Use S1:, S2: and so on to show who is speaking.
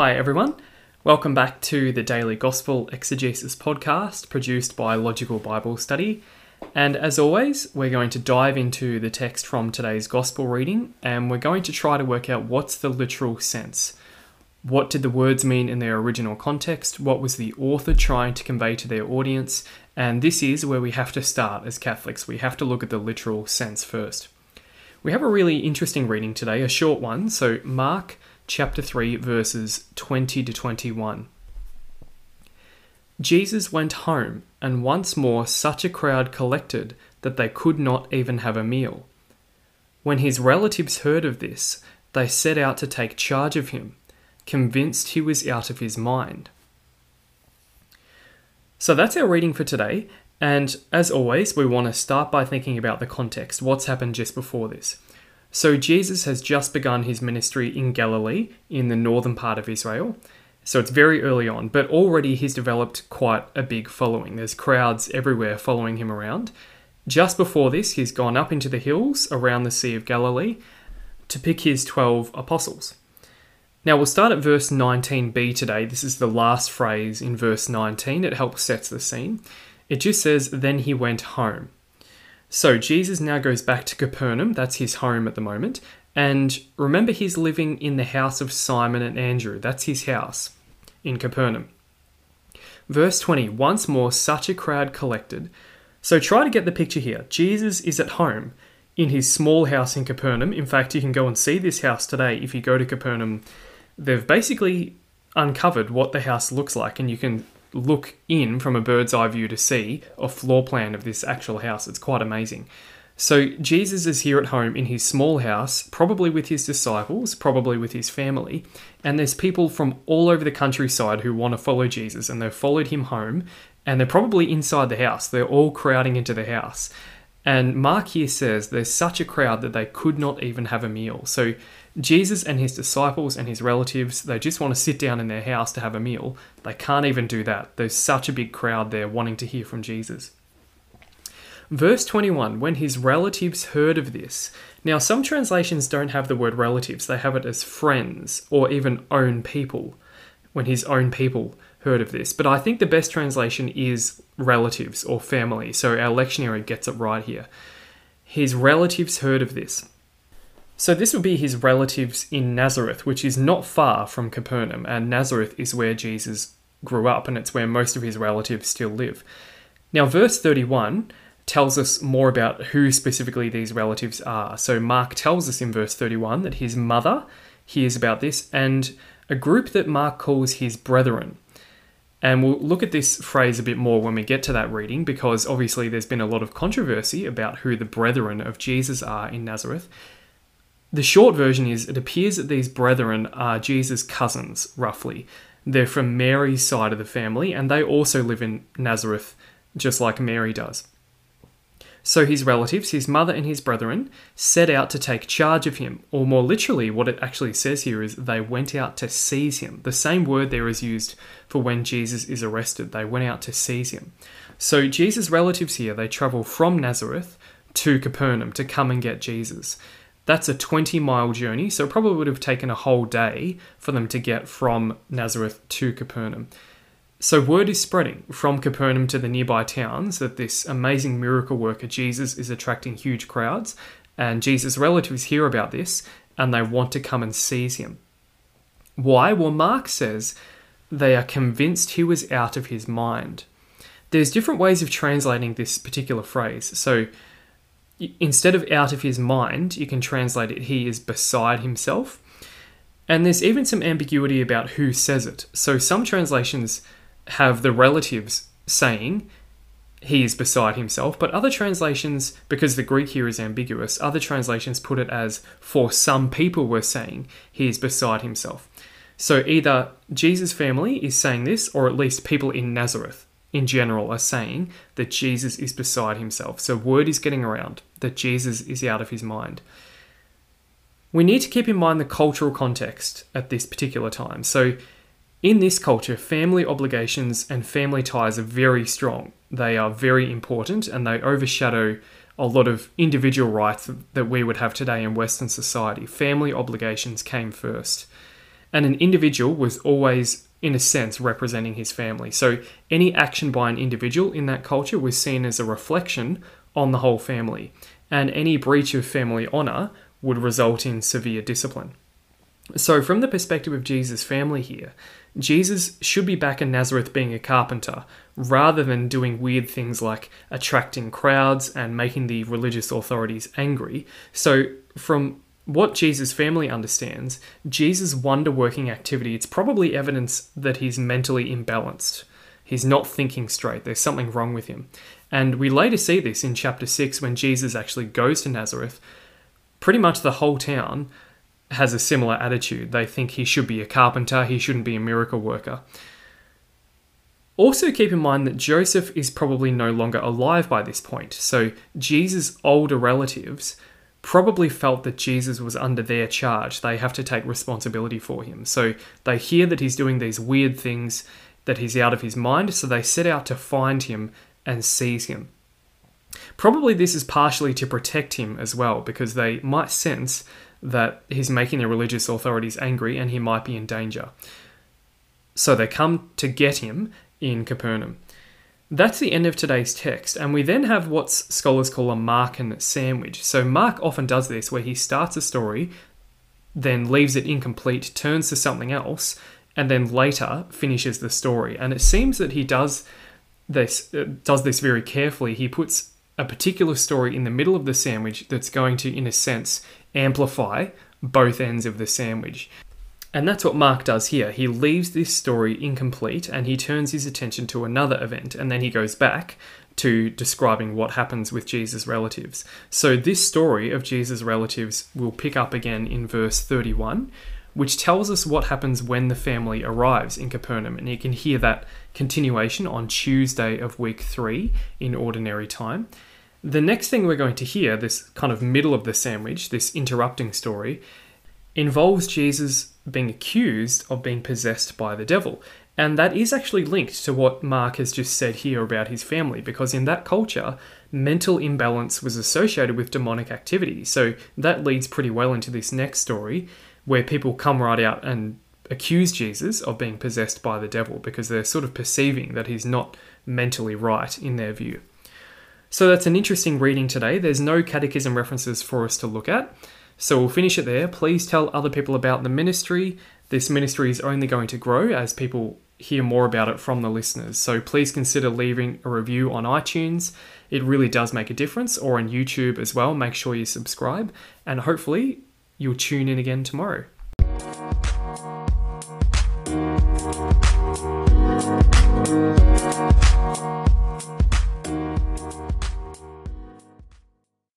S1: Hi, everyone. Welcome back to the Daily Gospel Exegesis podcast produced by Logical Bible Study. And as always, we're going to dive into the text from today's Gospel reading and we're going to try to work out what's the literal sense. What did the words mean in their original context? What was the author trying to convey to their audience? And this is where we have to start as Catholics. We have to look at the literal sense first. We have a really interesting reading today, a short one. So, Mark chapter 3, verses 20 to 21. Jesus went home, and once more such a crowd collected that they could not even have a meal. When his relatives heard of this, they set out to take charge of him, convinced he was out of his mind. So that's our reading for today, and as always, we want to start by thinking about the context what's happened just before this. So, Jesus has just begun his ministry in Galilee, in the northern part of Israel. So, it's very early on, but already he's developed quite a big following. There's crowds everywhere following him around. Just before this, he's gone up into the hills around the Sea of Galilee to pick his 12 apostles. Now, we'll start at verse 19b today. This is the last phrase in verse 19. It helps sets the scene. It just says, Then he went home. So Jesus now goes back to Capernaum, that's his home at the moment. And remember, he's living in the house of Simon and Andrew, that's his house in Capernaum. Verse 20 Once more, such a crowd collected. So try to get the picture here. Jesus is at home in his small house in Capernaum. In fact, you can go and see this house today if you go to Capernaum. They've basically uncovered what the house looks like, and you can look in from a bird's eye view to see a floor plan of this actual house. It's quite amazing. So, Jesus is here at home in his small house, probably with his disciples, probably with his family, and there's people from all over the countryside who want to follow Jesus, and they've followed him home, and they're probably inside the house. They're all crowding into the house. And Mark here says there's such a crowd that they could not even have a meal. So, Jesus and his disciples and his relatives, they just want to sit down in their house to have a meal. They can't even do that. There's such a big crowd there wanting to hear from Jesus. Verse 21 When his relatives heard of this. Now, some translations don't have the word relatives, they have it as friends or even own people. When his own people heard of this. But I think the best translation is relatives or family. So our lectionary gets it right here. His relatives heard of this. So this would be his relatives in Nazareth, which is not far from Capernaum, and Nazareth is where Jesus grew up, and it's where most of his relatives still live. Now, verse 31 tells us more about who specifically these relatives are. So Mark tells us in verse 31 that his mother hears about this, and a group that Mark calls his brethren. And we'll look at this phrase a bit more when we get to that reading, because obviously there's been a lot of controversy about who the brethren of Jesus are in Nazareth. The short version is it appears that these brethren are Jesus' cousins, roughly. They're from Mary's side of the family, and they also live in Nazareth, just like Mary does. So his relatives, his mother and his brethren, set out to take charge of him, or more literally, what it actually says here is they went out to seize him. The same word there is used for when Jesus is arrested. They went out to seize him. So Jesus' relatives here, they travel from Nazareth to Capernaum to come and get Jesus. That's a 20 mile journey, so probably would have taken a whole day for them to get from Nazareth to Capernaum. So, word is spreading from Capernaum to the nearby towns that this amazing miracle worker Jesus is attracting huge crowds, and Jesus' relatives hear about this and they want to come and seize him. Why? Well, Mark says they are convinced he was out of his mind. There's different ways of translating this particular phrase. So, instead of out of his mind, you can translate it, he is beside himself. And there's even some ambiguity about who says it. So some translations have the relatives saying he is beside himself, but other translations, because the Greek here is ambiguous, other translations put it as for some people were saying he is beside himself. So either Jesus' family is saying this, or at least people in Nazareth in general are saying that Jesus is beside himself. So word is getting around that Jesus is out of his mind. We need to keep in mind the cultural context at this particular time. So, in this culture, family obligations and family ties are very strong. They are very important and they overshadow a lot of individual rights that we would have today in Western society. Family obligations came first. And an individual was always, in a sense, representing his family. So any action by an individual in that culture was seen as a reflection on the whole family. And any breach of family honour would result in severe discipline. So, from the perspective of Jesus' family here, Jesus should be back in Nazareth being a carpenter rather than doing weird things like attracting crowds and making the religious authorities angry. So, from what Jesus' family understands, Jesus' wonder working activity, it's probably evidence that he's mentally imbalanced. He's not thinking straight. There's something wrong with him. And we later see this in chapter 6 when Jesus actually goes to Nazareth. Pretty much the whole town has a similar attitude. They think he should be a carpenter, he shouldn't be a miracle worker. Also, keep in mind that Joseph is probably no longer alive by this point, so Jesus' older relatives probably felt that Jesus was under their charge. They have to take responsibility for him. So they hear that he's doing these weird things, that he's out of his mind, so they set out to find him and seize him. Probably this is partially to protect him as well, because they might sense that he's making the religious authorities angry and he might be in danger. So they come to get him in Capernaum. That's the end of today's text, and we then have what scholars call a Markan sandwich. So Mark often does this, where he starts a story, then leaves it incomplete, turns to something else, and then later finishes the story. And it seems that he does this uh, does this very carefully. He puts a particular story in the middle of the sandwich that's going to, in a sense, amplify both ends of the sandwich. And that's what Mark does here. He leaves this story incomplete and he turns his attention to another event and then he goes back to describing what happens with Jesus' relatives. So, this story of Jesus' relatives will pick up again in verse 31, which tells us what happens when the family arrives in Capernaum. And you can hear that continuation on Tuesday of week three in ordinary time. The next thing we're going to hear, this kind of middle of the sandwich, this interrupting story, involves Jesus being accused of being possessed by the devil. And that is actually linked to what Mark has just said here about his family, because in that culture, mental imbalance was associated with demonic activity. So that leads pretty well into this next story, where people come right out and accuse Jesus of being possessed by the devil because they're sort of perceiving that he's not mentally right in their view. So that's an interesting reading today. There's no catechism references for us to look at. So we'll finish it there. Please tell other people about the ministry. This ministry is only going to grow as people hear more about it from the listeners. So please consider leaving a review on iTunes. It really does make a difference, or on YouTube as well. Make sure you subscribe, and hopefully, you'll tune in again tomorrow.